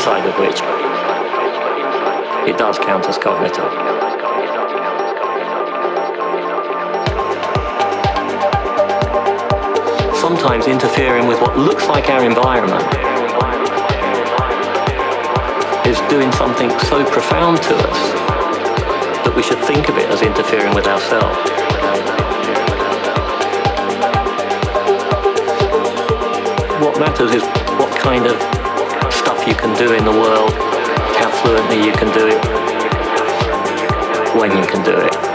inside of which it does count as cognitive? Sometimes interfering with what looks like our environment is doing something so profound to us that we should think of it as interfering with ourselves. What matters is what kind of you can do in the world, how fluently you can do it, when you can do it.